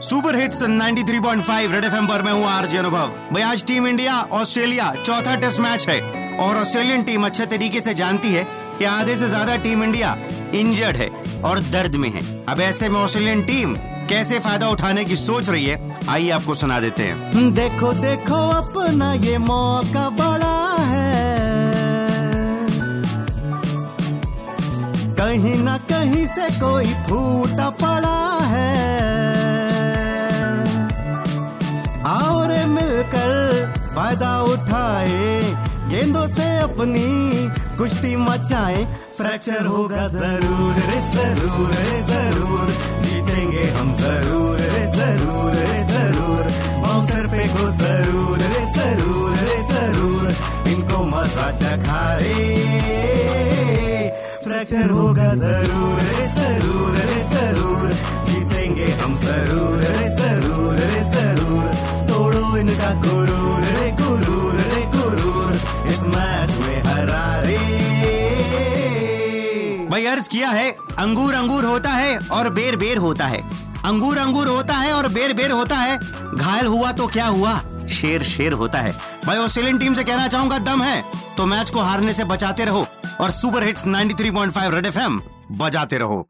Super hits 93.5 red FM पर मैं हूँ आरजे अनुभव। भाई, आज टीम इंडिया, ऑस्ट्रेलिया चौथा टेस्ट मैच है और ऑस्ट्रेलियन टीम अच्छे तरीके से जानती है कि आधे से ज़्यादा टीम इंडिया इंजर्ड है और दर्द में है। अब ऐसे में ऑस्ट्रेलियन टीम कैसे फ़ायदा उठाने की सोच रही है, आइए आपको सुना देते हैं। देखो देखो, अपना ये मौका बड़ा है। कहीं ना कहीं से कोई फूटा पड़ा है। फ़ायदा उठाए गेंदों से अपनी कुश्ती मचाए फ्रैक्चर होगा ज़रूर रे ज़रूर रे ज़रूर जीतेंगे हम ज़रूर रे ज़रूर रे ज़रूर बाउंसर पे को ज़रूर रे ज़रूर रे ज़रूर इनको मज़ा चखा रे फ्रैक्चर होगा ज़रूर रे ज़रूर रे ज़रूर जीतेंगे हम ज़रूर रे ज़रूर रे ज़रूर तोड़ो इनका गुरूर भाई अर्ज़ किया है, अंगूर अंगूर होता है और बेर बेर होता है। अंगूर अंगूर होता है और बेर बेर होता है। घायल हुआ तो क्या हुआ? शेर शेर होता है। भाई ऑस्ट्रेलियन टीम से कहना चाहूँगा, दम है। तो मैच को हारने से बचाते रहो और सुपर हिट्स 93.5 रेड एफएम बजाते रहो।